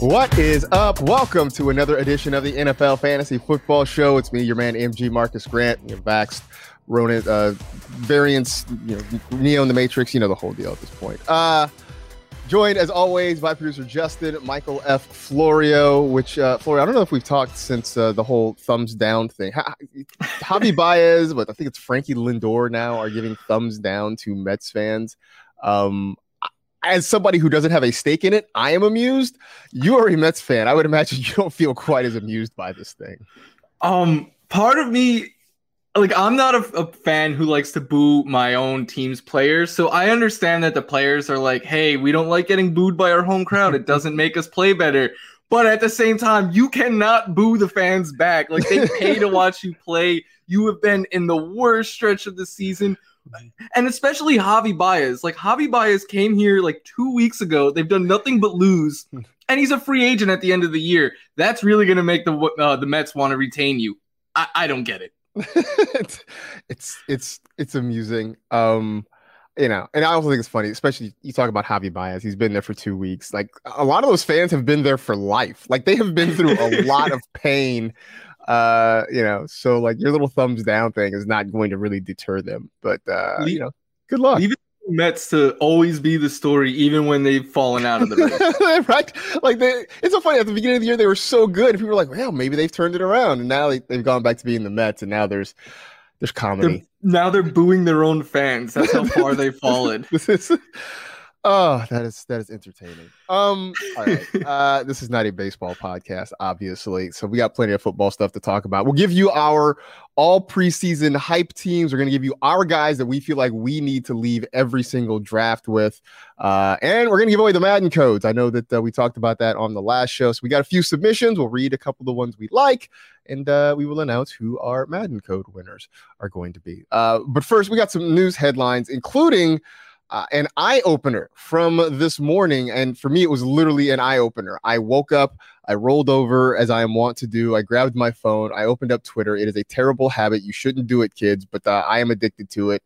What is up? Welcome to another edition of the NFL Fantasy Football Show. It's me, your man MG Marcus Grant, your Vax, Ronan, uh, variants, you know, Neo in the Matrix, you know the whole deal at this point. Uh, joined as always by producer Justin, Michael F. Florio, which uh, Florio, I don't know if we've talked since uh, the whole thumbs down thing. Javi Baez, but I think it's Frankie Lindor now are giving thumbs down to Mets fans. Um, as somebody who doesn't have a stake in it, I am amused. You are a Mets fan. I would imagine you don't feel quite as amused by this thing. Um, part of me, like, I'm not a, a, fan who likes to boo my own team's players. So I understand that the players are like, hey, we don't like getting booed by our home crowd. It doesn't make us play better. But at the same time, you cannot boo the fans back. Like, they pay to watch you play. You have been in the worst stretch of the season and especially Javi Baez. Like Javi Baez came here like two weeks ago. They've done nothing but lose, and he's a free agent at the end of the year. That's really going to make the uh, the Mets want to retain you. I, I don't get it. it's, it's it's it's amusing. Um, you know, and I also think it's funny, especially you talk about Javi Baez. He's been there for two weeks. Like a lot of those fans have been there for life. Like they have been through a lot of pain uh, you know, so like your little thumbs down thing is not going to really deter them. But uh, you know, good luck. Even Mets to always be the story, even when they've fallen out of the race. right? Like they, it's so funny. At the beginning of the year, they were so good. People were like, "Well, maybe they've turned it around," and now they, have gone back to being the Mets, and now there's there's comedy. They're, now they're booing their own fans. That's how far they've fallen. this is Oh, that is that is entertaining. Um, all right. Uh, this is not a baseball podcast, obviously. So we got plenty of football stuff to talk about. We'll give you our all preseason hype teams. We're gonna give you our guys that we feel like we need to leave every single draft with. Uh, and we're gonna give away the Madden codes. I know that uh, we talked about that on the last show. So we got a few submissions. We'll read a couple of the ones we like, and uh, we will announce who our Madden code winners are going to be. Uh, but first, we got some news headlines, including uh, an eye opener from this morning. And for me, it was literally an eye opener. I woke up, I rolled over as I am wont to do. I grabbed my phone, I opened up Twitter. It is a terrible habit. You shouldn't do it, kids, but uh, I am addicted to it.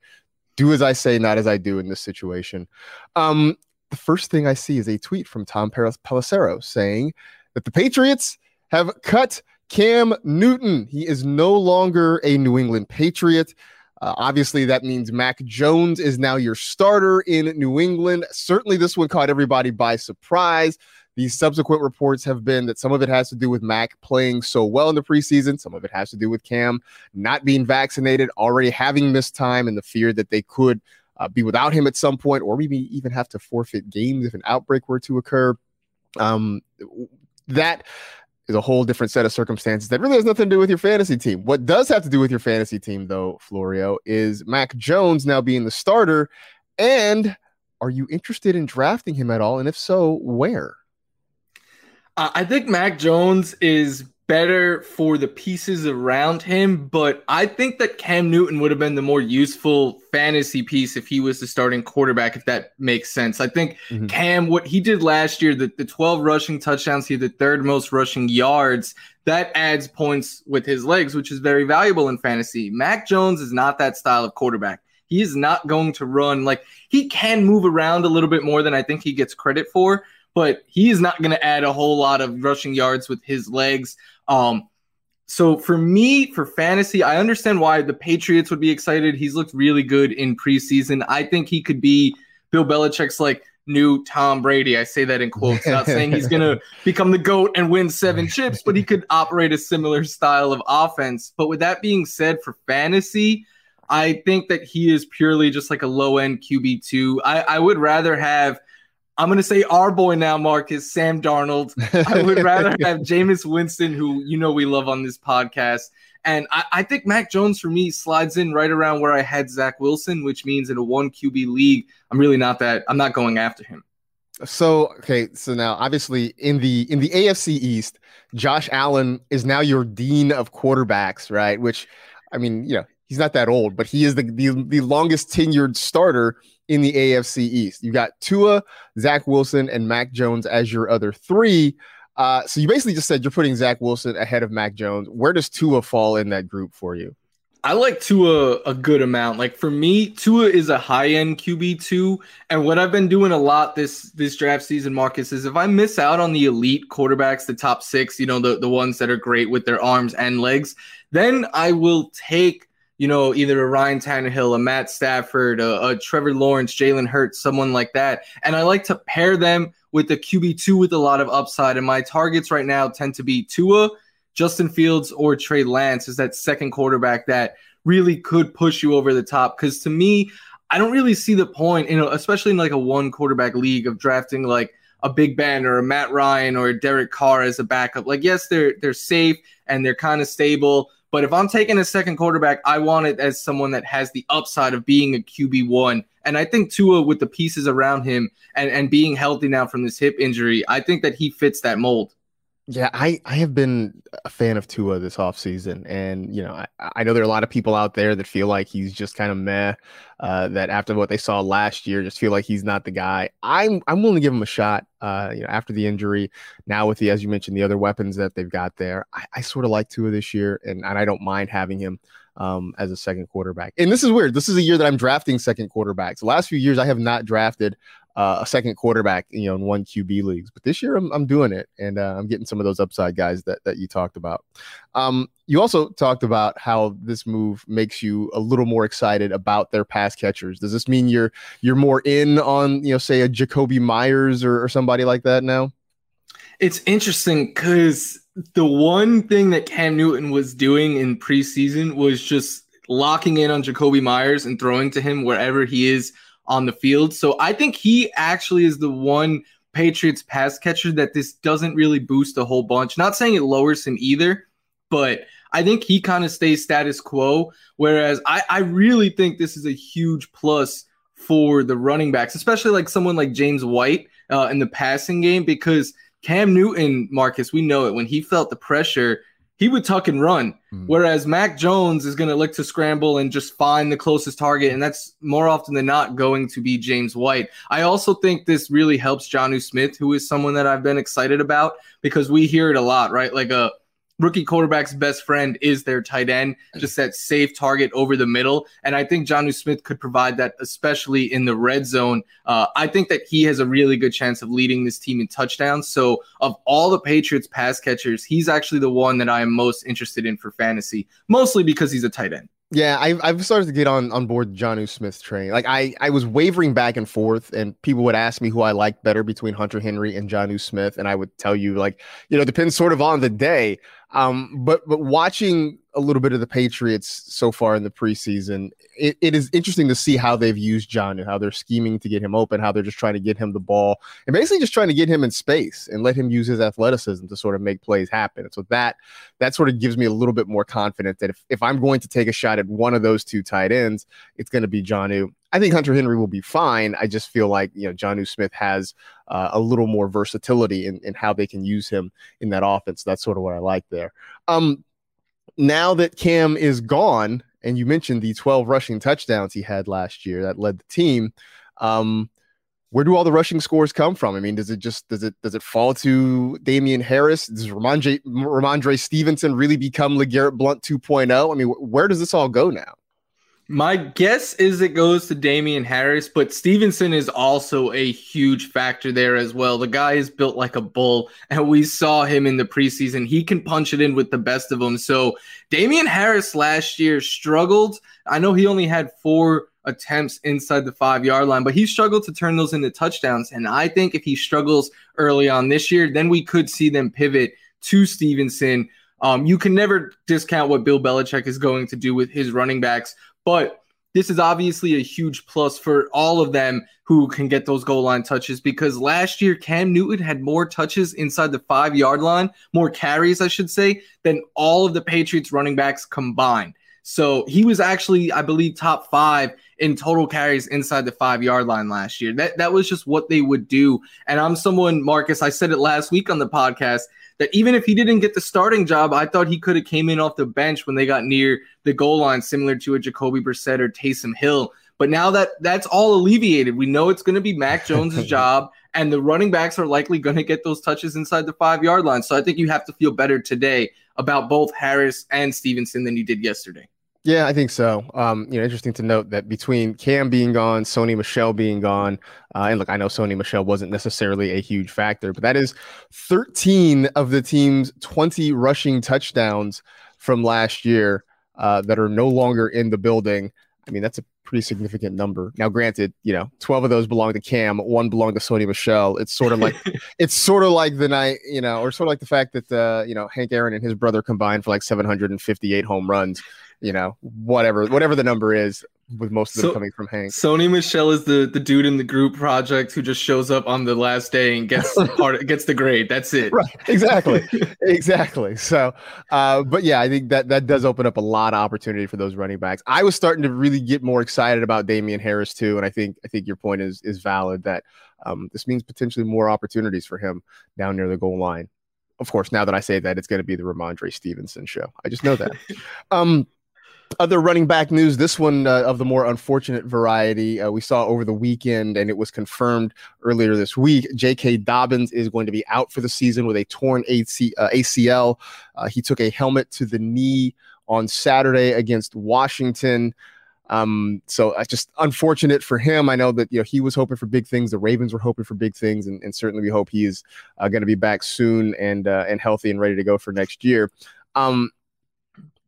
Do as I say, not as I do in this situation. Um, the first thing I see is a tweet from Tom Pelissero saying that the Patriots have cut Cam Newton. He is no longer a New England Patriot. Uh, obviously, that means Mac Jones is now your starter in New England. Certainly, this one caught everybody by surprise. The subsequent reports have been that some of it has to do with Mac playing so well in the preseason. Some of it has to do with Cam not being vaccinated, already having missed time, and the fear that they could uh, be without him at some point, or maybe even have to forfeit games if an outbreak were to occur. Um, that is a whole different set of circumstances that really has nothing to do with your fantasy team. What does have to do with your fantasy team, though, Florio, is Mac Jones now being the starter. And are you interested in drafting him at all? And if so, where? Uh, I think Mac Jones is better for the pieces around him, but I think that Cam Newton would have been the more useful fantasy piece if he was the starting quarterback, if that makes sense. I think mm-hmm. Cam, what he did last year, the, the 12 rushing touchdowns, he had the third most rushing yards. That adds points with his legs, which is very valuable in fantasy. Mac Jones is not that style of quarterback. He is not going to run like he can move around a little bit more than I think he gets credit for, but he is not going to add a whole lot of rushing yards with his legs. Um, so for me, for fantasy, I understand why the Patriots would be excited. He's looked really good in preseason. I think he could be Bill Belichick's like new Tom Brady. I say that in quotes, not saying he's to become the GOAT and win seven chips, but he could operate a similar style of offense. But with that being said, for fantasy, I think that he is purely just like a low end QB2. I, I would rather have I'm going to say our boy now, Marcus, Sam Darnold. I would rather have Jameis Winston, who you know we love on this podcast, And I, I, think Mac Jones for me slides in right around where I had Zach Wilson, which means in a one QB league, I'm really not that I'm not going after him. So okay, so now obviously in the in the AFC East, Josh Allen is now your dean of quarterbacks, right? Which I mean, you know, he's not that old, but he is the the, the longest tenured starter in the AFC East. You got Tua, Zach Wilson, and Mac Jones as your other three. Uh, so you basically just said you're putting Zach Wilson ahead of Mac Jones. Where does Tua fall in that group for you? I like Tua a good amount. Like for me, Tua is a high end QB two, and what I've been doing a lot this this draft season, Marcus, is if I miss out on the elite quarterbacks, the top six, you know, the the ones that are great with their arms and legs, then I will take you know, either a Ryan Tannehill, a Matt Stafford, a, a Trevor Lawrence, Jalen Hurts, someone like that. And I like to pair them with the QB2 with a lot of upside. And my targets right now tend to be Tua, Justin Fields, or Trey Lance is that second quarterback that really could push you over the top. Because to me, I don't really see the point, you know, especially in like a one quarterback league of drafting like a Big Ben or a Matt Ryan or a Derek Carr as a backup. Like, yes, they're they're safe and they're kind of stable, but if I'm taking a second quarterback, I want it as someone that has the upside of being a QB1. And I think Tua, with the pieces around him and, and being healthy now from this hip injury, I think that he fits that mold. Yeah, I, I have been a fan of Tua this offseason. And, you know, I, I know there are a lot of people out there that feel like he's just kind of meh, uh, that after what they saw last year, just feel like he's not the guy. I'm I'm willing to give him a shot. Uh, you know, after the injury, now with the, as you mentioned, the other weapons that they've got there, I, I sort of like Tua this year, and, and I don't mind having him um, as a second quarterback. And this is weird. This is a year that I'm drafting second quarterbacks. The last few years, I have not drafted uh, a second quarterback, you know, in one QB leagues. But this year, I'm, I'm doing it, and uh, I'm getting some of those upside guys that that you talked about. Um, you also talked about how this move makes you a little more excited about their pass catchers. Does this mean you're you're more in on, you know, say a Jakobi Meyers or, or somebody like that now? It's interesting because the one thing that Cam Newton was doing in preseason was just locking in on Jakobi Meyers and throwing to him wherever he is on the field. So I think he actually is the one Patriots pass catcher that this doesn't really boost a whole bunch. Not saying it lowers him either, but I think he kind of stays status quo. Whereas I, I really think this is a huge plus for the running backs, especially like someone like James White uh, in the passing game, because Cam Newton, Marcus, we know it when he felt the pressure he would tuck and run. Mm. Whereas Mac Jones is going to look to scramble and just find the closest target. And that's more often than not going to be James White. I also think this really helps Jonnu Smith, who is someone that I've been excited about because we hear it a lot, right? Like a rookie quarterback's best friend is their tight end, just that safe target over the middle. And I think Jonnu Smith could provide that, especially in the red zone. Uh, I think that he has a really good chance of leading this team in touchdowns. So, of all the Patriots pass catchers, he's actually the one that I am most interested in for fantasy, mostly because he's a tight end. Yeah, I've, I've started to get on on board Jonnu Smith train. Like I, I was wavering back and forth, and people would ask me who I liked better between Hunter Henry and Jonnu Smith, and I would tell you like, you know, depends sort of on the day. Um, but but watching a little bit of the Patriots so far in the preseason, it, it is interesting to see how they've used Jonnu, how they're scheming to get him open, how they're just trying to get him the ball, and basically just trying to get him in space and let him use his athleticism to sort of make plays happen. And so that that sort of gives me a little bit more confidence that if, if I'm going to take a shot at one of those two tight ends, it's going to be Jonnu. I think Hunter Henry will be fine. I just feel like you know Jonnu Smith has uh, a little more versatility in, in how they can use him in that offense. That's sort of what I like there. Um, now that Cam is gone, and you mentioned the 12 rushing touchdowns he had last year that led the team. Um, where do all the rushing scores come from? I mean, does it just does it does it fall to Damien Harris? Does Rhamondre, Rhamondre Stevenson really become LeGarrette Blunt 2.0? I mean, where does this all go now? My guess is it goes to Damien Harris, but Stevenson is also a huge factor there as well. The guy is built like a bull, and we saw him in the preseason. He can punch it in with the best of them. So Damien Harris last year struggled. I know he only had four attempts inside the five yard line, but he struggled to turn those into touchdowns. And I think if he struggles early on this year, then we could see them pivot to Stevenson. Um, you can never discount what Bill Belichick is going to do with his running backs, but this is obviously a huge plus for all of them who can get those goal line touches because last year Cam Newton had more touches inside the five yard line, more carries, I should say, than all of the Patriots running backs combined. So he was actually, I believe, top five in total carries inside the five yard line last year. That that was just what they would do. And I'm someone, Marcus, I said it last week on the podcast that even if he didn't get the starting job, I thought he could have came in off the bench when they got near the goal line, similar to a Jacoby Brissett or Taysom Hill. But now that that's all alleviated, we know it's going to be Mac Jones's job, and the running backs are likely going to get those touches inside the five yard line. So I think you have to feel better today about both Harris and Stevenson than you did yesterday. Yeah, I think so. Um, you know, interesting to note that between Cam being gone, Sony Michel being gone, uh, and look, I know Sony Michel wasn't necessarily a huge factor, but that is 13 of the team's 20 rushing touchdowns from last year uh, that are no longer in the building. I mean, that's a pretty significant number. Now, granted, you know, 12 of those belong to Cam, one belonged to Sony Michel. It's sort of like it's sort of like the night, you know, or sort of like the fact that uh, you know, Hank Aaron and his brother combined for like 758 home runs you know, whatever, whatever the number is, with most of them so, coming from Hank. Sony Michel is the the dude in the group project who just shows up on the last day and gets part gets the grade. That's it. Right. Exactly. exactly. So, uh, but yeah, I think that that does open up a lot of opportunity for those running backs. I was starting to really get more excited about Damien Harris too, and I think I think your point is is valid that um, this means potentially more opportunities for him down near the goal line. Of course, now that I say that, it's going to be the Rhamondre Stevenson show. I just know that. um, other running back news this one uh, of the more unfortunate variety uh, we saw over the weekend and it was confirmed earlier this week j.k dobbins is going to be out for the season with a torn AC, uh, acl uh, he took a helmet to the knee on saturday against washington um, so uh, just unfortunate for him. I know that you know he was hoping for big things. The Ravens were hoping for big things, and, and certainly we hope he is uh, going to be back soon and and healthy and ready to go for next year. Um,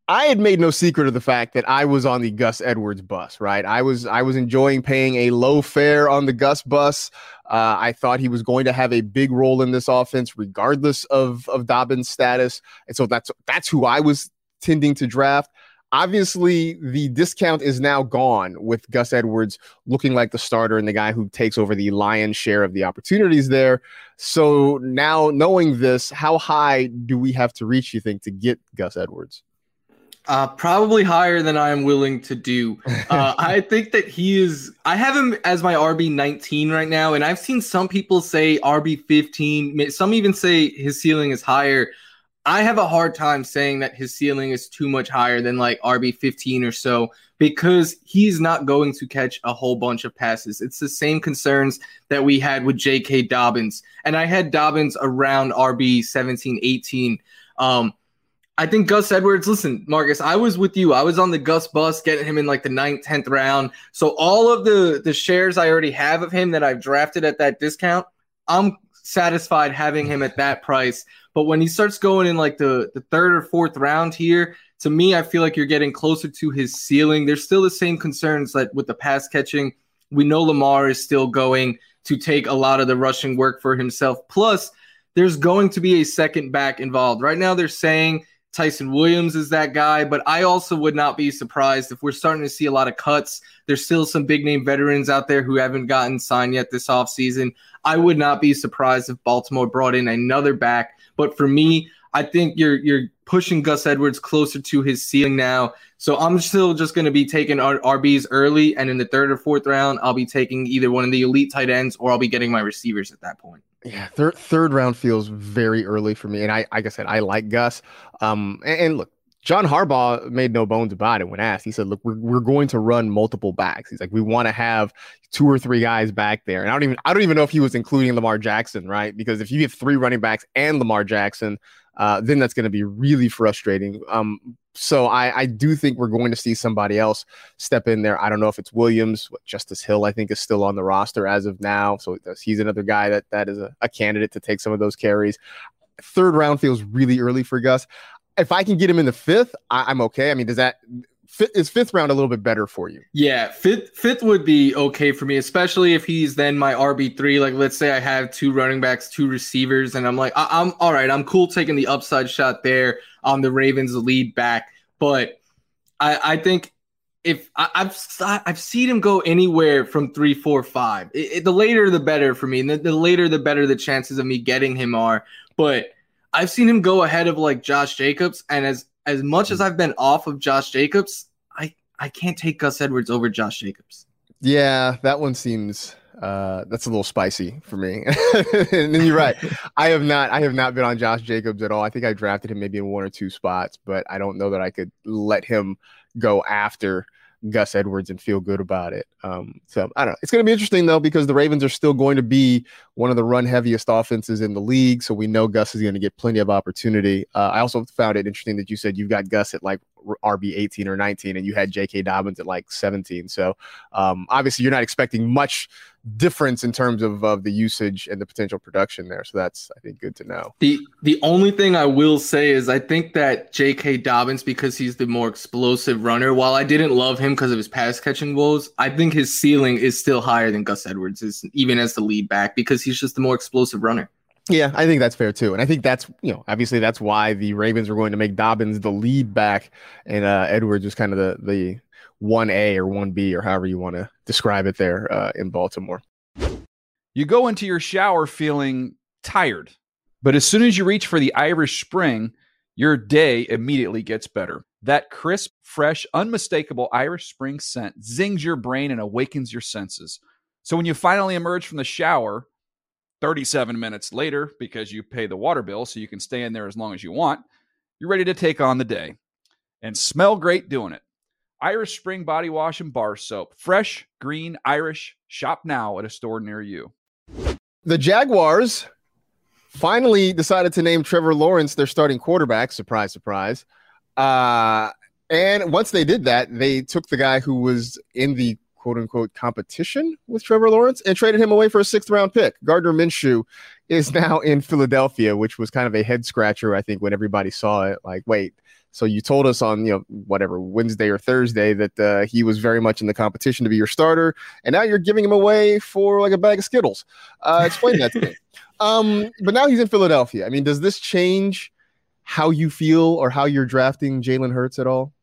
I had made no secret of the fact that I was on the Gus Edwards bus, right? I was I was enjoying paying a low fare on the Gus bus. Uh, I thought he was going to have a big role in this offense, regardless of of Dobbins' status, and so that's that's who I was tending to draft. Obviously, the discount is now gone with Gus Edwards looking like the starter and the guy who takes over the lion's share of the opportunities there. So now, knowing this, how high do we have to reach? You think to get Gus Edwards? Uh, probably higher than I am willing to do. Uh, I think that he is. I have him as my RB 19 right now, and I've seen some people say RB 15. Some even say his ceiling is higher. I have a hard time saying that his ceiling is too much higher than like RB 15 or so because he's not going to catch a whole bunch of passes. It's the same concerns that we had with J.K. Dobbins, and I had Dobbins around RB 17, 18. Um, I think Gus Edwards, listen, Marcus, I was with you. I was on the Gus bus, getting him in like the ninth, 10th round. So all of the the shares I already have of him that I've drafted at that discount, I'm satisfied having him at that price. But when he starts going in like the, the third or fourth round here, to me, I feel like you're getting closer to his ceiling. There's still the same concerns that with the pass catching. We know Lamar is still going to take a lot of the rushing work for himself. Plus, there's going to be a second back involved. Right now, they're saying – Ty'Son Williams is that guy, but I also would not be surprised if we're starting to see a lot of cuts. There's still some big name veterans out there who haven't gotten signed yet this offseason. I would not be surprised if Baltimore brought in another back. But for me, I think you're you're pushing Gus Edwards closer to his ceiling now. So I'm still just going to be taking RBs early, and in the third or fourth round, I'll be taking either one of the elite tight ends, or I'll be getting my receivers at that point. Yeah, third third round feels very early for me, and I like I said I like Gus. Um, and, and, look, John Harbaugh made no bones about it when asked. He said, "Look, we're we're going to run multiple backs. He's like, we want to have two or three guys back there." And I don't even I don't even know if he was including Lamar Jackson, right? Because if you have three running backs and Lamar Jackson, uh, then that's going to be really frustrating. Um, so I, I do think we're going to see somebody else step in there. I don't know if it's Williams. Justice Hill, I think, is still on the roster as of now. So he's another guy that that is a, a candidate to take some of those carries. Third round feels really early for Gus. If I can get him in the fifth, I, I'm okay. I mean, does that is fifth round a little bit better for you? Yeah, fifth fifth would be okay for me, especially if he's then my RB three. Like, let's say I have two running backs, two receivers, and I'm like, I- am all right. I'm cool taking the upside shot there on the Ravens lead back, but I, I think if I, have I've seen him go anywhere from three, four, five. It, it, the later the better for me, the, the later the better the chances of me getting him are. But I've seen him go ahead of like Josh Jacobs, and as as much as I've been off of Josh Jacobs, I I can't take Gus Edwards over Josh Jacobs. Yeah, that one seems uh, that's a little spicy for me. and then you're right. I have not I have not been on Josh Jacobs at all. I think I drafted him maybe in one or two spots, but I don't know that I could let him go after Gus Edwards and feel good about it. Um, so I don't know. It's going to be interesting though because the Ravens are still going to be one of the run heaviest offenses in the league. So we know Gus is going to get plenty of opportunity. Uh, I also found it interesting that you said you've got Gus at like RB 18 or 19 and you had J.K. Dobbins at like 17. So um, obviously you're not expecting much difference in terms of, of the usage and the potential production there. So that's I think good to know. The the only thing I will say is I think that J.K. Dobbins because he's the more explosive runner. While I didn't love him because of his pass catching woes, I think his ceiling is still higher than Gus Edwards is even as the lead back because he's just the more explosive runner. Yeah, I think that's fair too. And I think that's, you know, obviously that's why the Ravens were going to make Dobbins the lead back and uh, Edwards was kind of the, the 1A or 1B or however you want to describe it there uh, in Baltimore. You go into your shower feeling tired, but as soon as you reach for the Irish Spring, your day immediately gets better. That crisp, fresh, unmistakable Irish Spring scent zings your brain and awakens your senses. So when you finally emerge from the shower, 37 minutes later, because you pay the water bill so you can stay in there as long as you want, you're ready to take on the day and smell great doing it. Irish Spring Body Wash and Bar Soap. Fresh, green, Irish. Shop now at a store near you. The Jaguars finally decided to name Trevor Lawrence their starting quarterback. Surprise, surprise. Uh, and once they did that, they took the guy who was in the quote unquote competition with Trevor Lawrence and traded him away for a sixth round pick. Gardner Minshew is now in Philadelphia, which was kind of a head scratcher, I think, when everybody saw it. Like, wait, so you told us on you know whatever Wednesday or Thursday that uh, he was very much in the competition to be your starter, and now you're giving him away for like a bag of Skittles. Uh, explain that to me. Um, but now he's in Philadelphia. I mean, does this change how you feel or how you're drafting Jalen Hurts at all?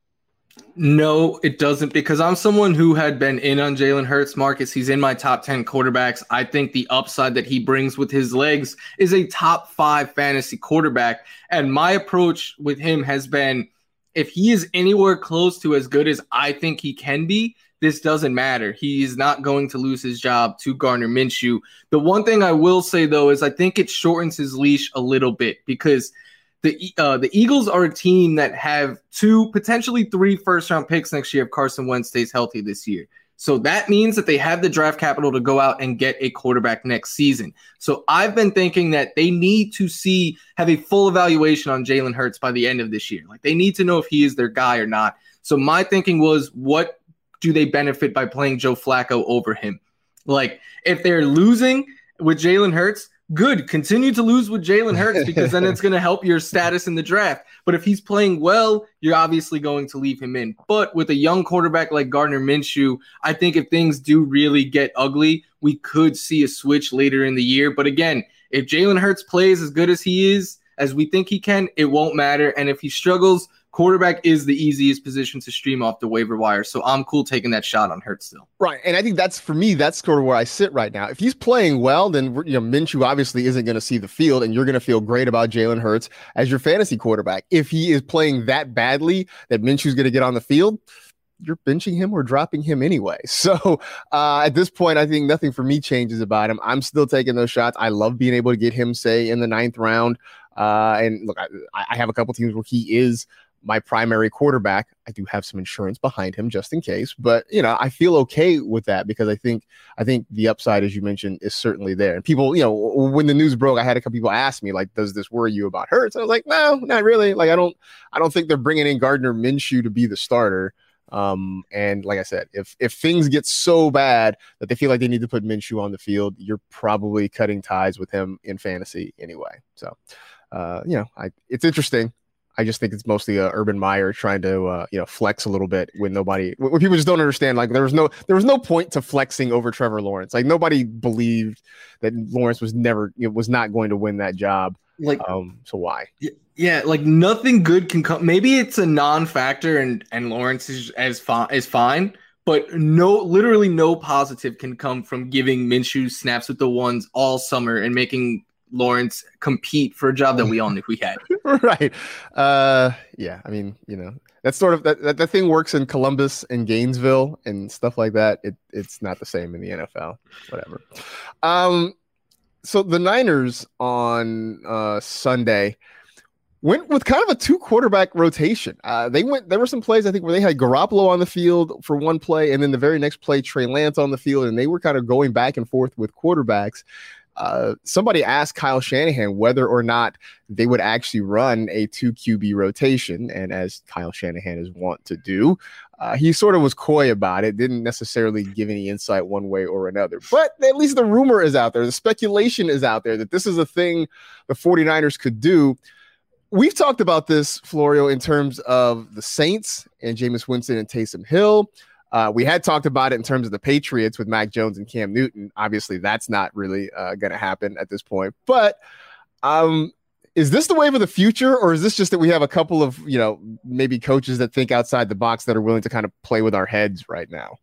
No, it doesn't because I'm someone who had been in on Jalen Hurts, Marcus. He's in my top 10 quarterbacks. I think the upside that he brings with his legs is a top five fantasy quarterback. And my approach with him has been if he is anywhere close to as good as I think he can be, this doesn't matter. He is not going to lose his job to Gardner Minshew. The one thing I will say, though, is I think it shortens his leash a little bit because – the uh, the Eagles are a team that have two, potentially three first round picks next year if Carson Wentz stays healthy this year. So that means that they have the draft capital to go out and get a quarterback next season. So I've been thinking that they need to see have a full evaluation on Jalen Hurts by the end of this year. Like they need to know if he is their guy or not. So my thinking was, what do they benefit by playing Joe Flacco over him? Like if they're losing with Jalen Hurts, good. Continue to lose with Jalen Hurts because then it's going to help your status in the draft. But if he's playing well, you're obviously going to leave him in. But with a young quarterback like Gardner Minshew, I think if things do really get ugly, we could see a switch later in the year. But again, if Jalen Hurts plays as good as he is, as we think he can, it won't matter. And if he struggles, quarterback is the easiest position to stream off the waiver wire. So I'm cool taking that shot on Hurts still. Right. And I think that's for me, that's sort of where I sit right now. If he's playing well, then you know Minshew obviously isn't going to see the field, and you're going to feel great about Jalen Hurts as your fantasy quarterback. If he is playing that badly that Minshew's going to get on the field, you're benching him or dropping him anyway. So uh, at this point, I think nothing for me changes about him. I'm still taking those shots. I love being able to get him, say, in the ninth round. Uh, and look, I, I have a couple teams where he is my primary quarterback. I do have some insurance behind him just in case, but you know, I feel okay with that because I think I think the upside, as you mentioned, is certainly there. And people, you know, when the news broke, I had a couple people ask me like, "Does this worry you about Hurts?" I was like, "No, not really. Like, I don't, I don't think they're bringing in Gardner Minshew to be the starter." Um, and like I said, if if things get so bad that they feel like they need to put Minshew on the field, you're probably cutting ties with him in fantasy anyway. So, uh, you know, I, it's interesting. I just think it's mostly uh, Urban Meyer trying to uh, you know flex a little bit when nobody when people just don't understand. Like there was no there was no point to flexing over Trevor Lawrence. Like nobody believed that Lawrence was never you know, was not going to win that job. Like, um, so why? Yeah, like nothing good can come. Maybe it's a non-factor, and and Lawrence is as fine is fine, but no, literally no positive can come from giving Minshew snaps with the ones all summer and making Lawrence compete for a job that we all knew he had. right. Uh, yeah. I mean, you know, that's sort of that, that, that thing works in Columbus and Gainesville and stuff like that. It, it's not the same in the NFL. Whatever. Um, so the Niners on uh, Sunday went with kind of a two quarterback rotation. Uh, they went. There were some plays I think where they had Garoppolo on the field for one play, and then the very next play Trey Lance on the field, and they were kind of going back and forth with quarterbacks. Uh, somebody asked Kyle Shanahan whether or not they would actually run a two QB rotation, and as Kyle Shanahan is wont to do, uh, he sort of was coy about it, didn't necessarily give any insight one way or another. But at least the rumor is out there, the speculation is out there that this is a thing the 49ers could do. We've talked about this, Florio, in terms of the Saints and Jameis Winston and Taysom Hill. Uh, we had talked about it in terms of the Patriots with Mac Jones and Cam Newton. Obviously, that's not really uh, going to happen at this point. But um, is this the wave of the future, or is this just that we have a couple of you know maybe coaches that think outside the box that are willing to kind of play with our heads right now?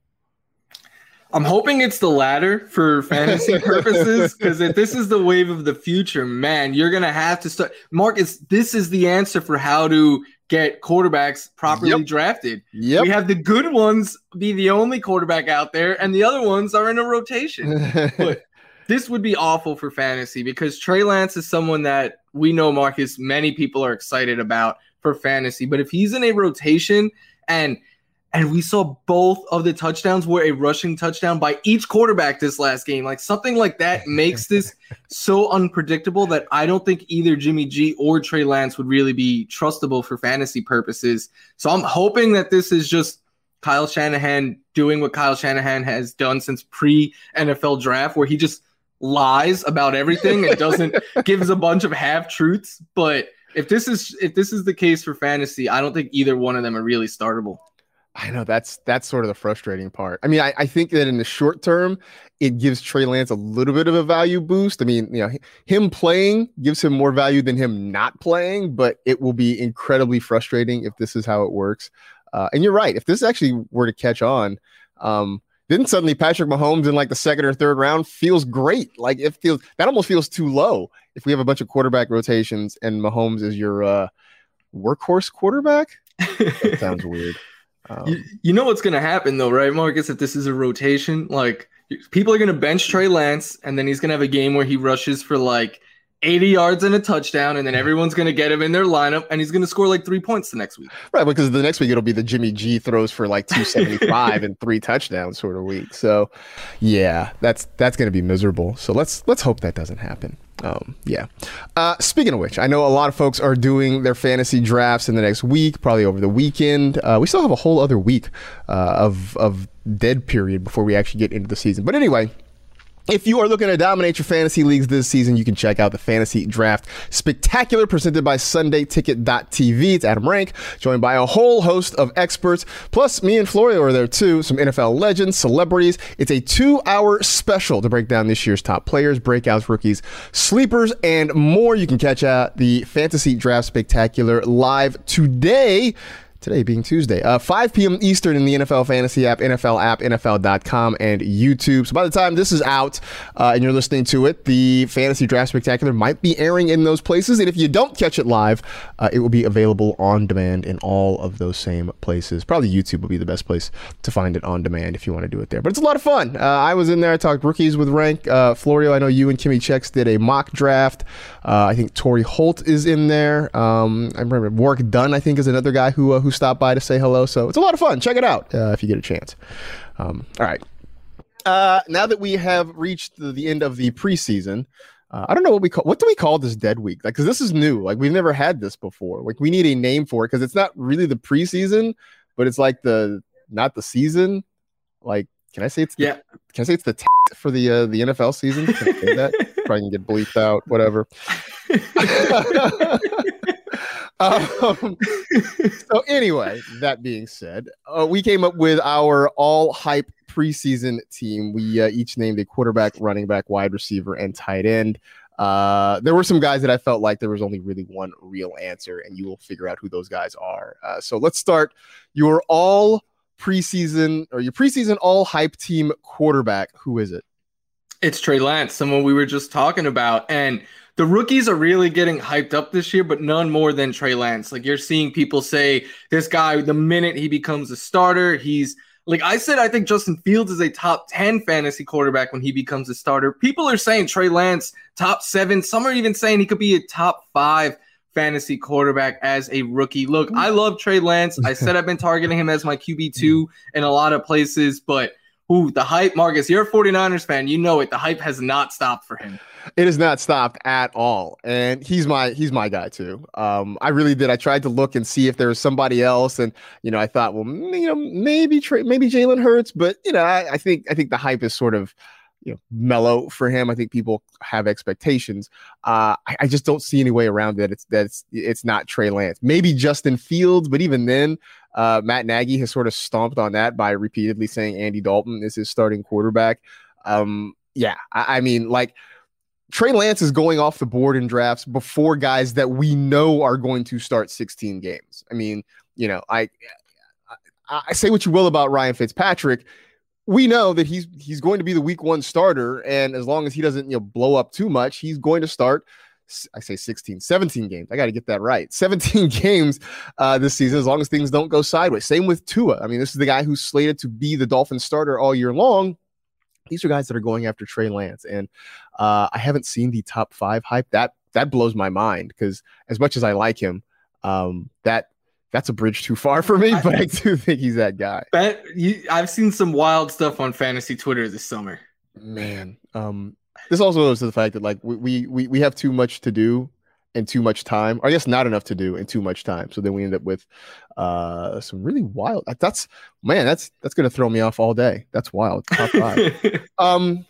I'm hoping it's the latter for fantasy purposes because if this is the wave of the future, man, you're gonna have to start. Marcus, this is the answer for how to get quarterbacks properly yep. drafted. Yep. We have the good ones be the only quarterback out there, and the other ones are in a rotation. but this would be awful for fantasy because Trey Lance is someone that we know, Marcus, many people are excited about for fantasy. But if he's in a rotation and and we saw both of the touchdowns were a rushing touchdown by each quarterback this last game. Like something like that makes this so unpredictable that I don't think either Jimmy G or Trey Lance would really be trustable for fantasy purposes. So I'm hoping that this is just Kyle Shanahan doing what Kyle Shanahan has done since pre NFL draft, where he just lies about everything and doesn't gives a bunch of half truths. But if this is if this is the case for fantasy, I don't think either one of them are really startable. I know that's that's sort of the frustrating part. I mean, I, I think that in the short term, it gives Trey Lance a little bit of a value boost. I mean, you know, him playing gives him more value than him not playing, but it will be incredibly frustrating if this is how it works. Uh, and you're right. If this actually were to catch on, um, then suddenly Patrick Mahomes in like the second or third round feels great. Like it feels that almost feels too low if we have a bunch of quarterback rotations and Mahomes is your uh, workhorse quarterback. That sounds weird. Um, you, you know what's going to happen though, right, Marcus? If this is a rotation, like people are going to bench Trey Lance, and then he's going to have a game where he rushes for like 80 yards and a touchdown, and then everyone's going to get him in their lineup, and he's going to score like three points the next week. Right, because the next week it'll be the Jimmy G throws for like 275 and three touchdowns sort of week. So, yeah, that's that's going to be miserable. So let's let's hope that doesn't happen. Um, yeah. Uh, speaking of which, I know a lot of folks are doing their fantasy drafts in the next week, probably over the weekend. Uh, we still have a whole other week uh, of of dead period before we actually get into the season. But anyway, if you are looking to dominate your fantasy leagues this season, you can check out the Fantasy Draft Spectacular presented by SundayTicket.tv. It's Adam Rank, joined by a whole host of experts. Plus, me and Florio are there too, some NFL legends, celebrities. It's a two hour special to break down this year's top players, breakouts, rookies, sleepers, and more. You can catch out the Fantasy Draft Spectacular live today today being Tuesday, uh, 5 p.m. Eastern in the NFL Fantasy app, NFL app, NFL.com, and YouTube. So by the time this is out uh, and you're listening to it, the Fantasy Draft Spectacular might be airing in those places. And if you don't catch it live, uh, it will be available on demand in all of those same places. Probably YouTube will be the best place to find it on demand if you want to do it there. But it's a lot of fun. Uh, I was in there, I talked rookies with Rank. Uh, Florio, I know you and Kimmi Chex did a mock draft. Uh, I think Torry Holt is in there. Um, I remember Warrick Dunn, I think, is another guy who, who stopped by to say hello. So it's a lot of fun. Check it out uh, if you get a chance. Um, all right. Uh, now that we have reached the, the end of the preseason, uh, I don't know what we call. What do we call this dead week? Like, because this is new. Like, we've never had this before. Like, we need a name for it because it's not really the preseason, but it's like the not the season. Like, can I say it's the, yeah? Can I say it's the t- for the uh, the NFL season? Can I say that? Probably can get bleeped out. Whatever. um, so anyway, that being said, uh, we came up with our all hype preseason team. We uh, each named a quarterback, running back, wide receiver, and tight end. Uh, there were some guys that I felt like there was only really one real answer, and you will figure out who those guys are. Uh, so let's start your all preseason or your preseason all hype team quarterback. Who is it? It's Trey Lance, someone we were just talking about. And the rookies are really getting hyped up this year, but none more than Trey Lance. Like you're seeing people say this guy, the minute he becomes a starter, he's like I said, I think Justin Fields is a top 10 fantasy quarterback when he becomes a starter. People are saying Trey Lance, top seven. Some are even saying he could be a top five fantasy quarterback as a rookie. Look, I mm. love Trey Lance. I said I've been targeting him as my QB2 in a lot of places, but ooh, the hype, Marcus, you're a 49ers fan. You know it. The hype has not stopped for him. It has not stopped at all, and he's my he's my guy too. Um, I really did. I tried to look and see if there was somebody else, and you know, I thought, well, you know, maybe Trey, maybe Jalen Hurts, but you know, I, I think I think the hype is sort of you know mellow for him. I think people have expectations. Uh, I, I, just don't see any way around it. It's that it's it's not Trey Lance. Maybe Justin Fields, but even then, uh, Matt Nagy has sort of stomped on that by repeatedly saying Andy Dalton is his starting quarterback. Um, yeah, I, I mean, like Trey Lance is going off the board in drafts before guys that we know are going to start 16 games. I mean, you know, I I, I say what you will about Ryan Fitzpatrick. We know that he's he's going to be the week one starter and as long as he doesn't you know blow up too much he's going to start i say 16 17 games. I got to get that right. 17 games uh, this season as long as things don't go sideways. Same with tua. I mean this is the guy who's slated to be the dolphin starter all year long these are guys that are going after trey lance and uh, i haven't seen the top five hype that that blows my mind because as much as i like him um, that that's a bridge too far for me, but I, I do think he's that guy. Bet you, I've seen some wild stuff on fantasy Twitter this summer. Man, um, this also goes to the fact that like we we we have too much to do and too much time, or I guess not enough to do and too much time. So then we end up with uh some really wild. That's man, that's that's gonna throw me off all day. That's wild. Top five. um,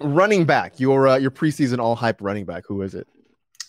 running back, your uh, your preseason all hype running back. Who is it?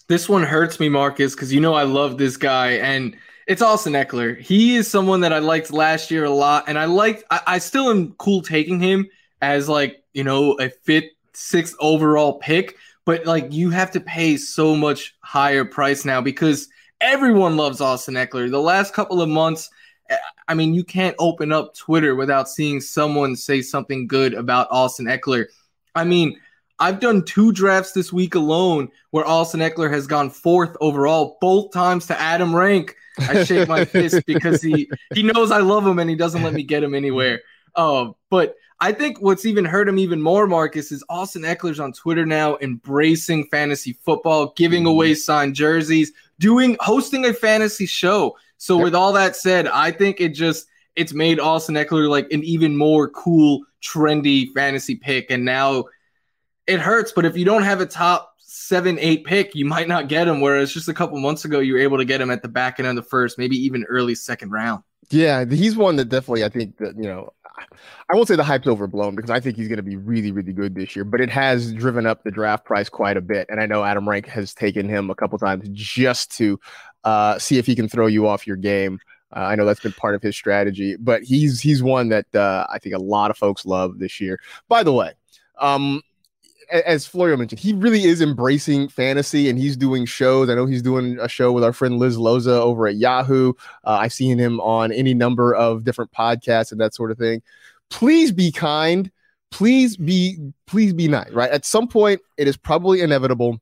This one hurts me, Marcus, because you know I love this guy and it's Austin Ekeler. He is someone that I liked last year a lot, and I liked. I, I still am cool taking him as like you know a fifth, sixth overall pick, but like you have to pay so much higher price now because everyone loves Austin Ekeler. The last couple of months, eh, I mean, you can't open up Twitter without seeing someone say something good about Austin Ekeler. I mean, I've done two drafts this week alone where Austin Ekeler has gone fourth overall, both times to Adam Rank. I shake my fist because he he knows I love him and he doesn't let me get him anywhere. Uh, but I think what's even hurt him even more, Marcus, is Austin Ekeler's on Twitter now embracing fantasy football, giving mm-hmm. away signed jerseys, doing hosting a fantasy show. So with all that said, I think it just it's made Austin Ekeler like an even more cool, trendy fantasy pick. And now it hurts, but if you don't have a top seven, eight pick, you might not get him. Whereas just a couple months ago, you were able to get him at the back end of the first, maybe even early second round. Yeah, he's one that definitely I think that you know I won't say the hype's overblown because I think he's going to be really, really good this year, but it has driven up the draft price quite a bit. And I know Adam Rank has taken him a couple times just to uh, see if he can throw you off your game. Uh, I know that's been part of his strategy, but he's he's one that uh, I think a lot of folks love this year. By the way, um, as Florio mentioned, he really is embracing fantasy and he's doing shows. I know he's doing a show with our friend Liz Loza over at Yahoo. Uh, I've seen him on any number of different podcasts and that sort of thing. Please be kind. Please be please be nice. Right at some point, it is probably inevitable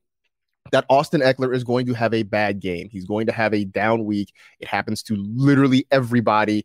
that Austin Ekeler is going to have a bad game. He's going to have a down week. It happens to literally everybody.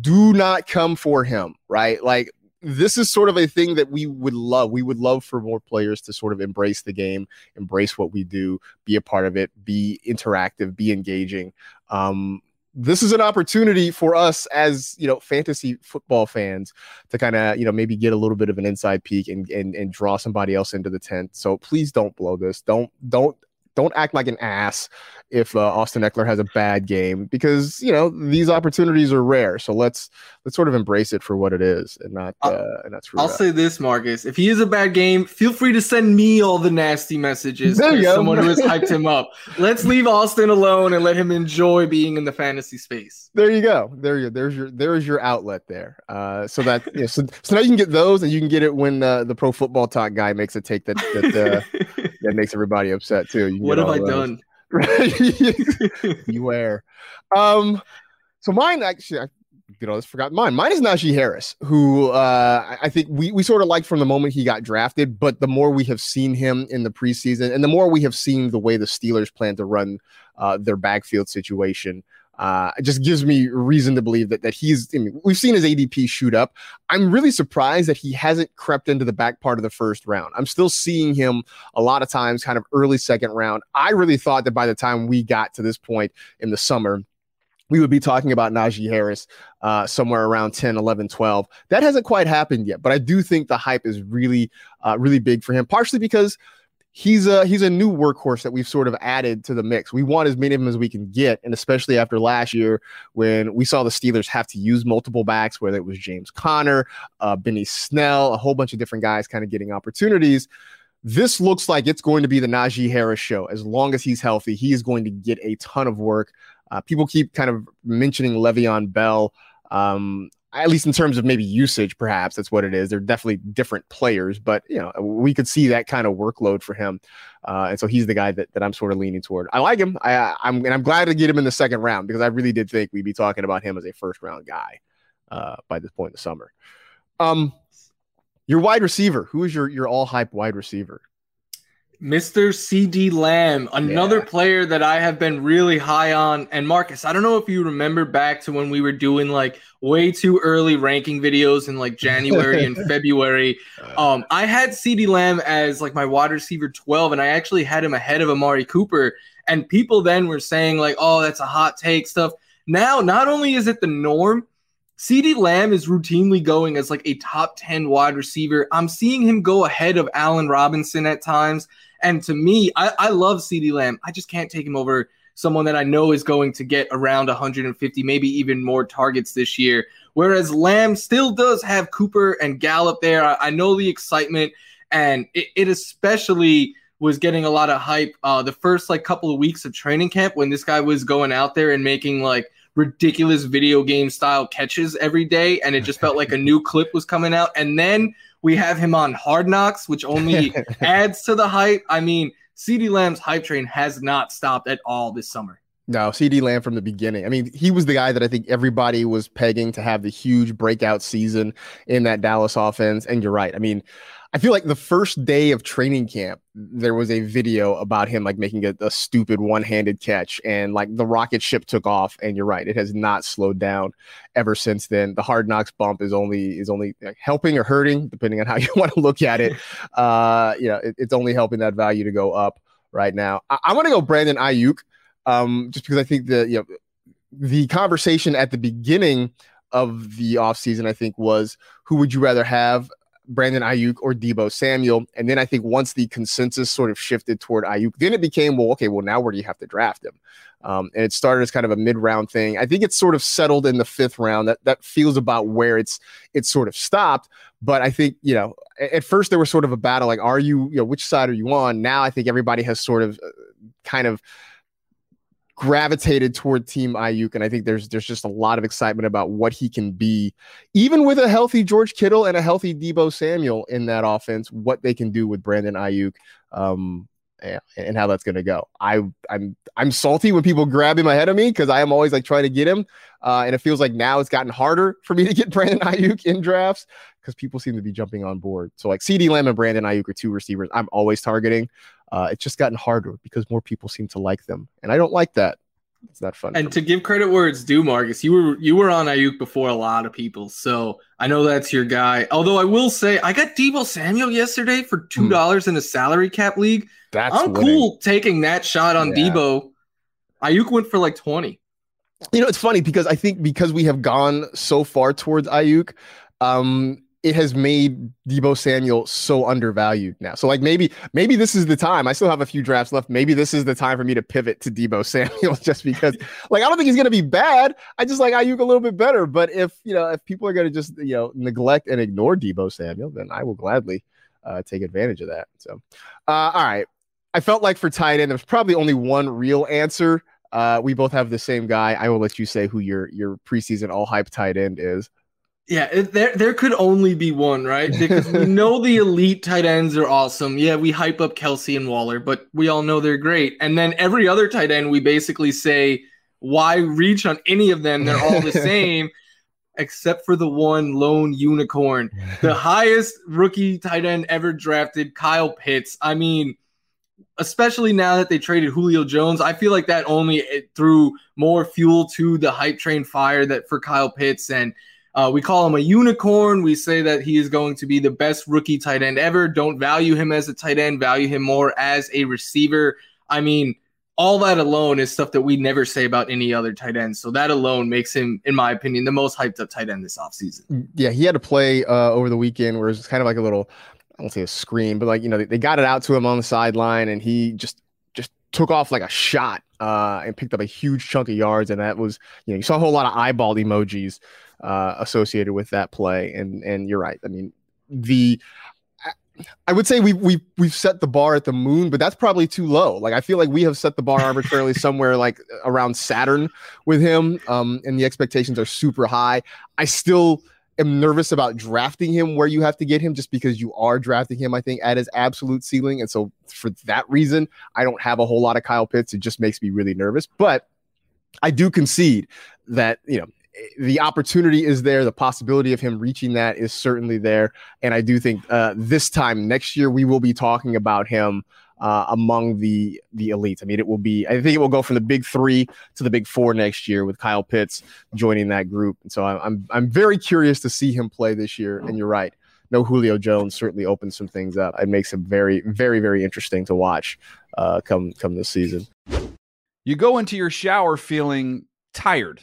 Do not come for him, right? Like this is sort of a thing that we would love. We would love for more players to sort of embrace the game, embrace what we do, be a part of it, be interactive, be engaging. Um, this is an opportunity for us as you know fantasy football fans to kind of you know maybe get a little bit of an inside peek and, and and draw somebody else into the tent so please don't blow this don't don't don't act like an ass if uh, Austin Ekeler has a bad game because you know these opportunities are rare. So let's let's sort of embrace it for what it is and not uh, and that's. I'll say this, Marcus: if he is a bad game, feel free to send me all the nasty messages. There someone who has hyped him up. Let's leave Austin alone and let him enjoy being in the fantasy space. There you go. There you there's your there's your outlet there. Uh, so that you know, so, so now you can get those and you can get it when uh, the pro football talk guy makes a take that that. Uh, that makes everybody upset too. what have I those. done? Beware. Um, so mine actually, I you know, let's forgot mine. Mine is Najee Harris, who uh, I think we we sort of liked from the moment he got drafted, but the more we have seen him in the preseason, and the more we have seen the way the Steelers plan to run uh, their backfield situation, uh, it just gives me reason to believe that that he's. I mean, we've seen his ADP shoot up. I'm really surprised that he hasn't crept into the back part of the first round. I'm still seeing him a lot of times, kind of early second round. I really thought that by the time we got to this point in the summer, we would be talking about Najee Harris uh, somewhere around 10, 11, 12. That hasn't quite happened yet, but I do think the hype is really, uh, really big for him, partially because he's a he's a new workhorse that we've sort of added to the mix. We want as many of them as we can get, and especially after last year when we saw the Steelers have to use multiple backs, whether it was James Conner, uh, Benny Snell, a whole bunch of different guys kind of getting opportunities. This looks like it's going to be the Najee Harris show. As long as he's healthy, he is going to get a ton of work. Uh, people keep kind of mentioning Le'Veon Bell. Um, at least in terms of maybe usage, perhaps that's what it is. They're definitely different players, but you know we could see that kind of workload for him, uh, and so he's the guy that, that I'm sort of leaning toward. I like him. I, I'm and I'm glad to get him in the second round because I really did think we'd be talking about him as a first round guy uh, by this point in the summer. Um, your wide receiver, who is your your all hype wide receiver? Mr. CeeDee Lamb, another yeah. player that I have been really high on. And Marcus, I don't know if you remember back to when we were doing like way too early ranking videos in like January and February. Um, I had CeeDee Lamb as like my wide receiver 12, and I actually had him ahead of Amari Cooper. And people then were saying, like, oh, that's a hot take stuff. Now, not only is it the norm, CeeDee Lamb is routinely going as like a top 10 wide receiver. I'm seeing him go ahead of Allen Robinson at times. And to me, I, I love CeeDee Lamb. I just can't take him over someone that I know is going to get around 150, maybe even more targets this year. Whereas Lamb still does have Cooper and Gallup there. I, I know the excitement, and it, it, especially was getting a lot of hype uh, the first like couple of weeks of training camp when this guy was going out there and making like ridiculous video game style catches every day, and it just felt like a new clip was coming out. And then we have him on Hard Knocks, which only adds to the hype. I mean, CeeDee Lamb's hype train has not stopped at all this summer. No, CeeDee Lamb from the beginning. I mean, he was the guy that I think everybody was pegging to have the huge breakout season in that Dallas offense. And you're right. I mean, I feel like the first day of training camp, there was a video about him like making a, a, stupid one-handed catch, and like the rocket ship took off. And you're right, it has not slowed down ever since then. The hard knocks bump is only is only like, helping or hurting, depending on how you want to look at it. Uh, you know, it, it's only helping that value to go up right now. I, I want to go Brandon Aiyuk um, just because I think the, you know the conversation at the beginning of the offseason, I think, was who would you rather have Brandon Aiyuk or Deebo Samuel. And then I think once the consensus sort of shifted toward Aiyuk, then it became, well, okay, well, now where do you have to draft him? Um, and it started as kind of a mid-round thing. I think it's sort of settled in the fifth round. That that feels about where it's it's sort of stopped. But I think you know, at first there was sort of a battle, like, are you, you know, which side are you on? Now I think everybody has sort of uh, kind of gravitated toward Team Aiyuk, and I think there's there's just a lot of excitement about what he can be, even with a healthy George Kittle and a healthy Deebo Samuel in that offense. What they can do with Brandon Aiyuk, um, and, and how that's going to go. I I'm I'm salty when people grab him ahead of me because I am always like trying to get him, uh, and it feels like now it's gotten harder for me to get Brandon Aiyuk in drafts because people seem to be jumping on board. So like CeeDee Lamb and Brandon Aiyuk are two receivers I'm always targeting. Uh, it's just gotten harder because more people seem to like them, and I don't like that. It's not fun. And to give credit where it's due, Marcus, you were you were on Aiyuk before a lot of people, so I know that's your guy. Although I will say, I got Deebo Samuel yesterday for two hmm. dollars hmm. in a salary cap league. That's I'm winning. cool taking that shot on yeah. Deebo. Aiyuk went for like twenty. You know, it's funny because I think because we have gone so far towards Aiyuk, um, it has made Deebo Samuel so undervalued now. So like maybe maybe this is the time. I still have a few drafts left. Maybe this is the time for me to pivot to Deebo Samuel just because like I don't think he's gonna be bad. I just like Aiyuk a little bit better. But if you know if people are gonna just you know neglect and ignore Deebo Samuel, then I will gladly uh, take advantage of that. So uh, all right. I felt like for tight end, there's probably only one real answer. Uh, we both have the same guy. I will let you say who your your preseason all hype tight end is. Yeah, it, there there could only be one, right? Because we know the elite tight ends are awesome. Yeah, we hype up Kelce and Waller, but we all know they're great. And then every other tight end, we basically say, why reach on any of them? They're all the same, except for the one lone unicorn, the highest rookie tight end ever drafted, Kyle Pitts. I mean, especially now that they traded Julio Jones, I feel like that only threw more fuel to the hype train fire that for Kyle Pitts and uh, we call him a unicorn. We say that he is going to be the best rookie tight end ever. Don't value him as a tight end, value him more as a receiver. I mean, all that alone is stuff that we never say about any other tight end. So that alone makes him, in my opinion, the most hyped up tight end this offseason. Yeah, he had to play uh, over the weekend where it was kind of like a little, I won't say a scream, but like, you know, they, they got it out to him on the sideline and he just just took off like a shot uh, and picked up a huge chunk of yards. And that was, you know, you saw a whole lot of eyeball emojis uh, associated with that play. And and you're right. I mean, the I would say we we we've set the bar at the moon, but that's probably too low. Like I feel like we have set the bar arbitrarily somewhere like around Saturn with him, um, and the expectations are super high. I still am nervous about drafting him where you have to get him, just because you are drafting him. I think at his absolute ceiling, and so for that reason, I don't have a whole lot of Kyle Pitts. It just makes me really nervous, but I do concede that you know the opportunity is there. The possibility of him reaching that is certainly there. And I do think uh, this time next year we will be talking about him uh, among the the elites. I mean, it will be. I think it will go from the big three to the big four next year with Kyle Pitts joining that group. And so I'm I'm very curious to see him play this year. And you're right. No Julio Jones certainly opens some things up. It makes him very, very, very interesting to watch uh, come come this season. You go into your shower feeling tired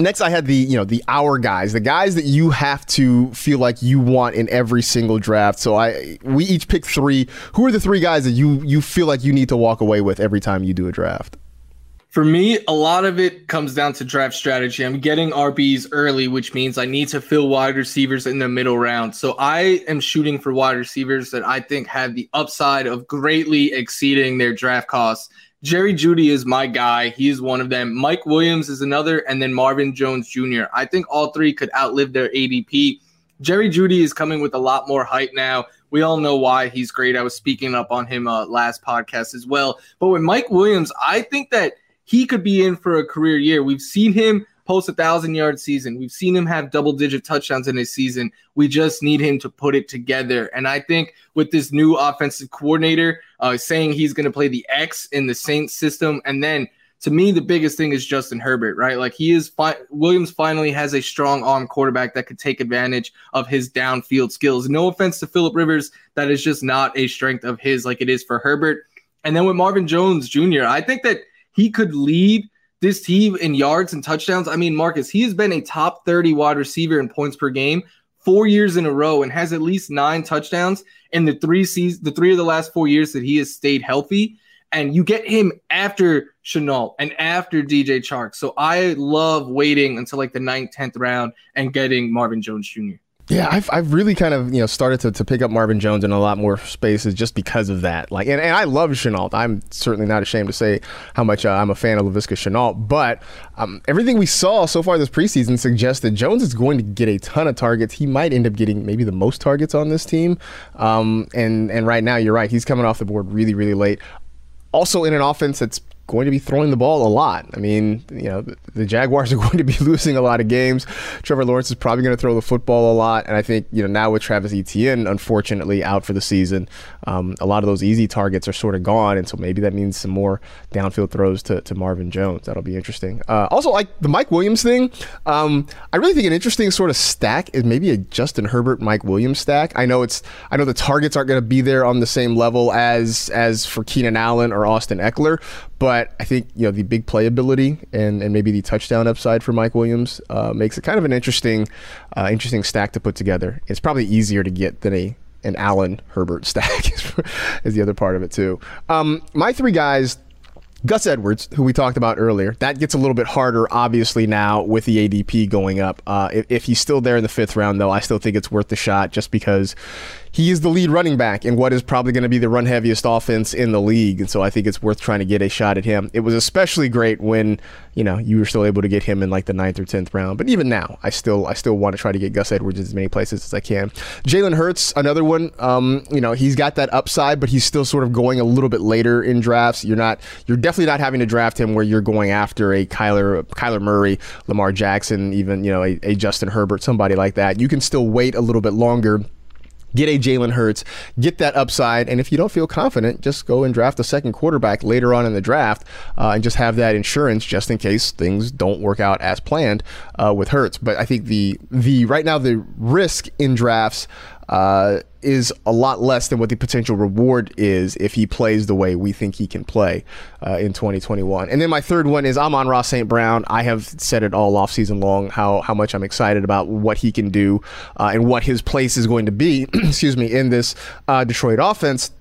Next, I had the you know the our guys, the guys that you have to feel like you want in every single draft. So I we each pick three. Who are the three guys that you you feel like you need to walk away with every time you do a draft? For me, a lot of it comes down to draft strategy. I'm getting RBs early, which means I need to fill wide receivers in the middle round. So I am shooting for wide receivers that I think have the upside of greatly exceeding their draft costs Jerry Jeudy is my guy. He is one of them. Mike Williams is another, and then Marvin Jones Jr. I think all three could outlive their ADP. Jerry Jeudy is coming with a lot more hype now. We all know why he's great. I was speaking up on him uh, last podcast as well. But with Mike Williams, I think that he could be in for a career year. We've seen him post a thousand yard season. We've seen him have double digit touchdowns in his season. We just need him to put it together. And I think with this new offensive coordinator uh, saying he's going to play the X in the Saints system, and then to me, the biggest thing is Justin Herbert, right? Like he is, fi- Williams finally has a strong arm quarterback that could take advantage of his downfield skills. No offense to Philip Rivers, that is just not a strength of his like it is for Herbert. And then with Marvin Jones Jr., I think that he could lead this team in yards and touchdowns. I mean, Marcus, he has been a top 30 wide receiver in points per game four years in a row and has at least nine touchdowns in the three seasons, the three of the last four years that he has stayed healthy. And you get him after Shenault and after DJ Chark. So I love waiting until like the ninth, 10th round and getting Marvin Jones Jr. Yeah, I've, I've really kind of you know started to, to pick up Marvin Jones in a lot more spaces just because of that. Like, and, and I love Shenault. I'm certainly not ashamed to say how much uh, I'm a fan of Laviska Shenault. But um, everything we saw so far this preseason suggests that Jones is going to get a ton of targets. He might end up getting maybe the most targets on this team. Um, and and right now, you're right. He's coming off the board really really late. Also in an offense that's going to be throwing the ball a lot. I mean, you know, the, Jaguars are going to be losing a lot of games. Trevor Lawrence is probably going to throw the football a lot, and I think you know now with Travis Etienne unfortunately out for the season, um, a lot of those easy targets are sort of gone, and so maybe that means some more downfield throws to, to Marvin Jones. That'll be interesting. Uh, also, like the Mike Williams thing, um, I really think an interesting sort of stack is maybe a Justin Herbert Mike Williams stack. I know it's I know the targets aren't going to be there on the same level as as for Keenan Allen or Austin Ekeler, but I think you know the big playability and and maybe the touchdown upside for Mike Williams uh, makes it kind of an interesting uh, interesting stack to put together. It's probably easier to get than a an Allen Herbert stack is the other part of it too. Um, my three guys Gus Edwards, who we talked about earlier, that gets a little bit harder, obviously, now with the ADP going up. Uh, if, if, he's still there in the fifth round, though, I still think it's worth the shot just because he is the lead running back in what is probably going to be the run heaviest offense in the league. And so I think it's worth trying to get a shot at him. It was especially great when, you know, you were still able to get him in like the ninth or tenth round. But even now, I still I still want to try to get Gus Edwards as many places as I can. Jalen Hurts, another one. Um, you know, he's got that upside, but he's still sort of going a little bit later in drafts. You're not you're definitely not having to draft him where you're going after a Kyler Kyler Murray, Lamar Jackson, even, you know, a, a Justin Herbert, somebody like that. You can still wait a little bit longer get a Jalen Hurts, get that upside, and if you don't feel confident, just go and draft a second quarterback later on in the draft, uh, and just have that insurance just in case things don't work out as planned uh, with Hurts. But I think the the right now the risk in drafts uh, is a lot less than what the potential reward is if he plays the way we think he can play uh, in 2021. And then my third one is Amon-Ra St. Brown. I have said it all off season long how how much I'm excited about what he can do uh, and what his place is going to be. excuse me in this uh, Detroit offense.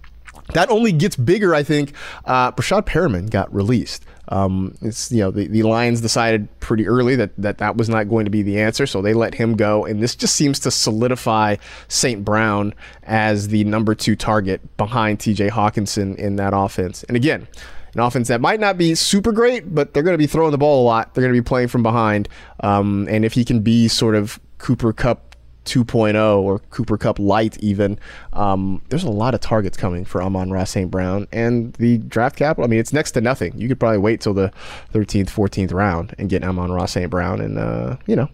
That only gets bigger, I think. Uh, Breshad Perriman got released. Um, it's you know the, the Lions decided pretty early that, that that was not going to be the answer, so they let him go, and this just seems to solidify St. Brown as the number two target behind T.J. Hockenson in that offense. And again, an offense that might not be super great, but they're going to be throwing the ball a lot. They're going to be playing from behind, um, and if he can be sort of Cooper Kupp 2.0 or Cooper Kupp Light, even. Um, there's a lot of targets coming for Amon-Ra St. Brown, and the draft capital. I mean, it's next to nothing. You could probably wait till the 13th, 14th round and get Amon-Ra St. Brown, and uh, you know,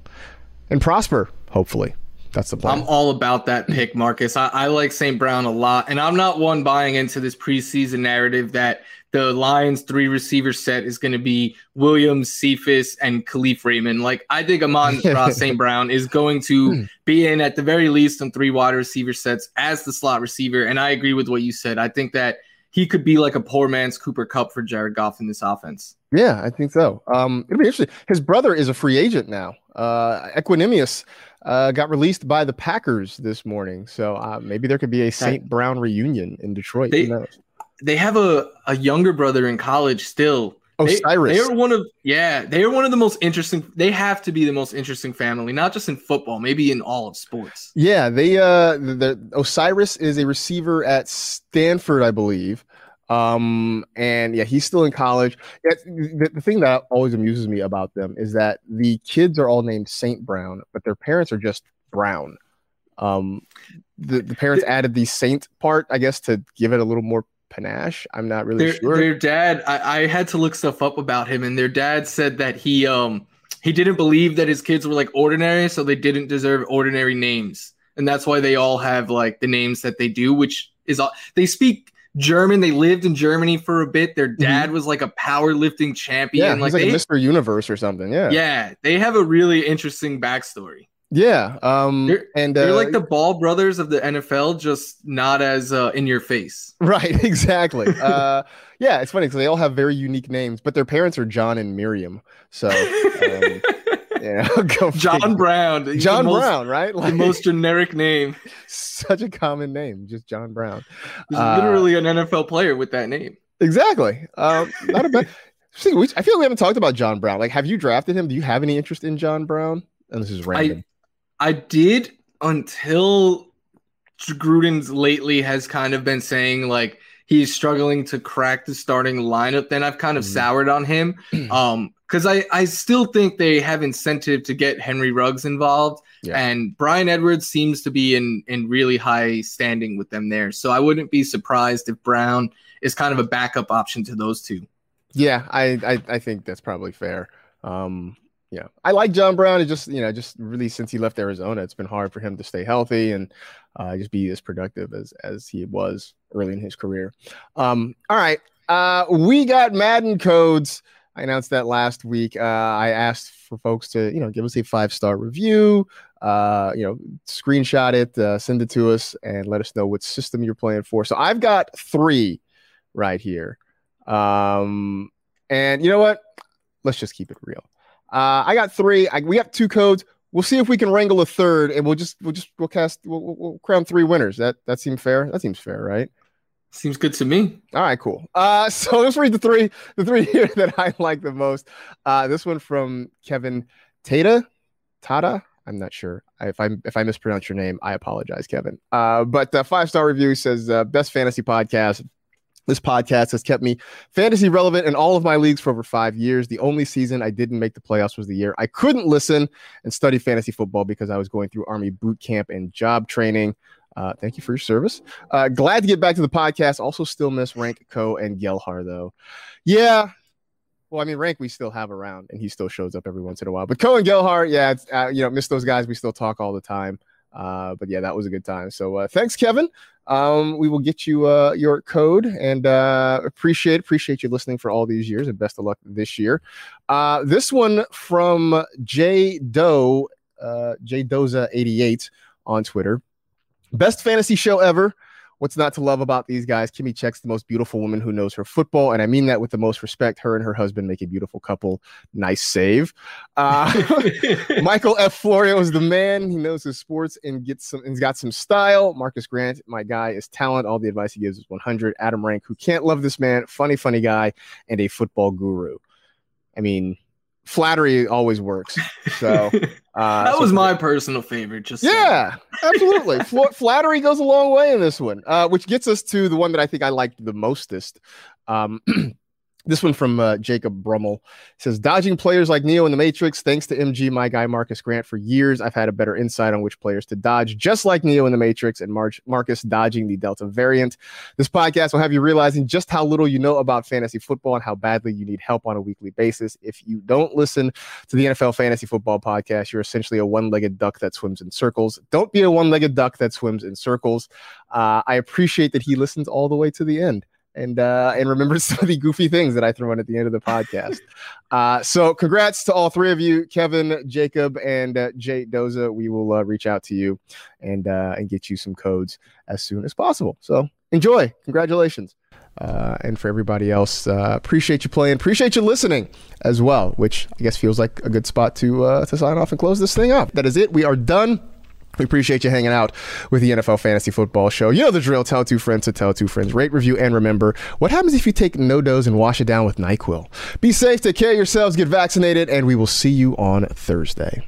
and prosper. Hopefully, that's the plan. I'm all about that pick, Marcus. I, I like St. Brown a lot, and I'm not one buying into this preseason narrative that the Lions three receiver set is going to be Williams, Cephus, and Kalif Raymond. Like I think Amon Ra St. Brown is going to hmm. be in at the very least on three wide receiver sets as the slot receiver. And I agree with what you said. I think that he could be like a poor man's Cooper Kupp for Jared Goff in this offense. Yeah, I think so. Um, it'll be interesting. His brother is a free agent now. Uh, Equanimeous uh, got released by the Packers this morning, so uh, maybe there could be a St. Brown reunion in Detroit. They, they have a, a younger brother in college still. Osiris. They, they are one of yeah, they are one of the most interesting. They have to be the most interesting family, not just in football, maybe in all of sports. Yeah, they uh, the, the Osiris is a receiver at Stanford, I believe. Um, and yeah, he's still in college. The, the thing that always amuses me about them is that the kids are all named Saint Brown, but their parents are just Brown. Um, the, the parents added the Saint part, I guess, to give it a little more panache. I'm not really their, sure. Their dad, I, I, had to look stuff up about him, and their dad said that he um he didn't believe that his kids were like ordinary, so they didn't deserve ordinary names, and that's why they all have like the names that they do, which is all they speak. German. They lived in Germany for a bit. Their mm-hmm. dad was like a powerlifting champion. Yeah, like, like they, Mr. Universe or something. Yeah. Yeah. They have a really interesting backstory. Yeah, um, they're, and they're uh, like the Ball brothers of the NFL, just not as uh, in your face. Right, exactly. uh, yeah, it's funny because they all have very unique names, but their parents are John and Miriam. So, um, yeah, John Brown. John most, Brown, right? Like, the most generic name. Such a common name, just John Brown. There's uh, literally an NFL player with that name. Exactly. Um, not a bad. I feel like we haven't talked about John Brown. Like, have you drafted him? Do you have any interest in John Brown? And this is random. I, I did until Gruden's lately has kind of been saying like he's struggling to crack the starting lineup. Then I've kind of mm-hmm. soured on him. Um, because I, I still think they have incentive to get Henry Ruggs involved. Yeah. And Bryan Edwards seems to be in in really high standing with them there. So I wouldn't be surprised if Brown is kind of a backup option to those two. Yeah, I I, I think that's probably fair. Um, yeah, I like John Brown. It just you know just really since he left Arizona, it's been hard for him to stay healthy and uh, just be as productive as as he was early in his career. Um, all right, uh, we got Madden codes. I announced that last week. Uh, I asked for folks to you know give us a five star review. Uh, you know, screenshot it, uh, send it to us, and let us know what system you're playing for. So I've got three right here. Um, and you know what? Let's just keep it real. Uh, I got three. I, we have two codes. We'll see if we can wrangle a third, and we'll just we'll just we'll cast we'll, we'll, we'll crown three winners. That that seems fair. That seems fair, right? Seems good to me. All right, cool. Uh, so let's read the three the three here that I like the most. Uh, this one from Kevin Tata Tata. I'm not sure if I if I mispronounce your name. I apologize, Kevin. Uh, but the five star review says uh, best fantasy podcast. This podcast has kept me fantasy relevant in all of my leagues for over five years. The only season I didn't make the playoffs was the year I couldn't listen and study fantasy football because I was going through Army boot camp and job training. Uh, thank you for your service. Uh, glad to get back to the podcast. Also, still miss Rank Co and Gelhar though. Yeah. Well, I mean, Rank we still have around, and he still shows up every once in a while. But Co and Gelhar, yeah, uh, you know, miss those guys. We still talk all the time. Uh, but yeah, that was a good time. So uh, thanks, Kevin. Um, we will get you uh, your code and uh, appreciate appreciate you listening for all these years and best of luck this year. Uh, this one from J Doe, uh, J Doza eighty eight on Twitter. Best fantasy show ever. What's not to love about these guys? Kimmi Chex the most beautiful woman who knows her football, and I mean that with the most respect. Her and her husband make a beautiful couple. Nice save. Uh, Michael F. Florio is the man. He knows his sports and gets some. And's got some style. Marcus Grant, my guy, is talent. All the advice he gives is 100. Adam Rank, who can't love this man, funny, funny guy, and a football guru. I mean, flattery always works. So uh, that was so, my personal favorite. Just yeah, absolutely. flattery goes a long way in this one, uh, which gets us to the one that I think I liked the mostest. Um, This one from uh, Jacob Brummel says, dodging players like Neo in the Matrix. Thanks to MG, my guy Marcus Grant. For years, I've had a better insight on which players to dodge, just like Neo in the Matrix and Mar- Marcus dodging the Delta variant. This podcast will have you realizing just how little you know about fantasy football and how badly you need help on a weekly basis. If you don't listen to the NFL Fantasy Football Podcast, you're essentially a one legged duck that swims in circles. Don't be a one legged duck that swims in circles. Uh, I appreciate that he listens all the way to the end and uh, and remember some of the goofy things that I throw in at the end of the podcast. uh, so congrats to all three of you, Kevin, Jacob, and uh, Jay Doza. We will uh, reach out to you and uh, and get you some codes as soon as possible. So enjoy. Congratulations. Uh, and for everybody else, uh, appreciate you playing, appreciate you listening as well, which I guess feels like a good spot to uh, to sign off and close this thing up. That is it. We are done. We appreciate you hanging out with the NFL Fantasy Football Show. You know the drill. Tell two friends to tell two friends. Rate, review, and remember what happens if you take NoDoz and wash it down with NyQuil. Be safe, take care of yourselves, get vaccinated, and we will see you on Thursday.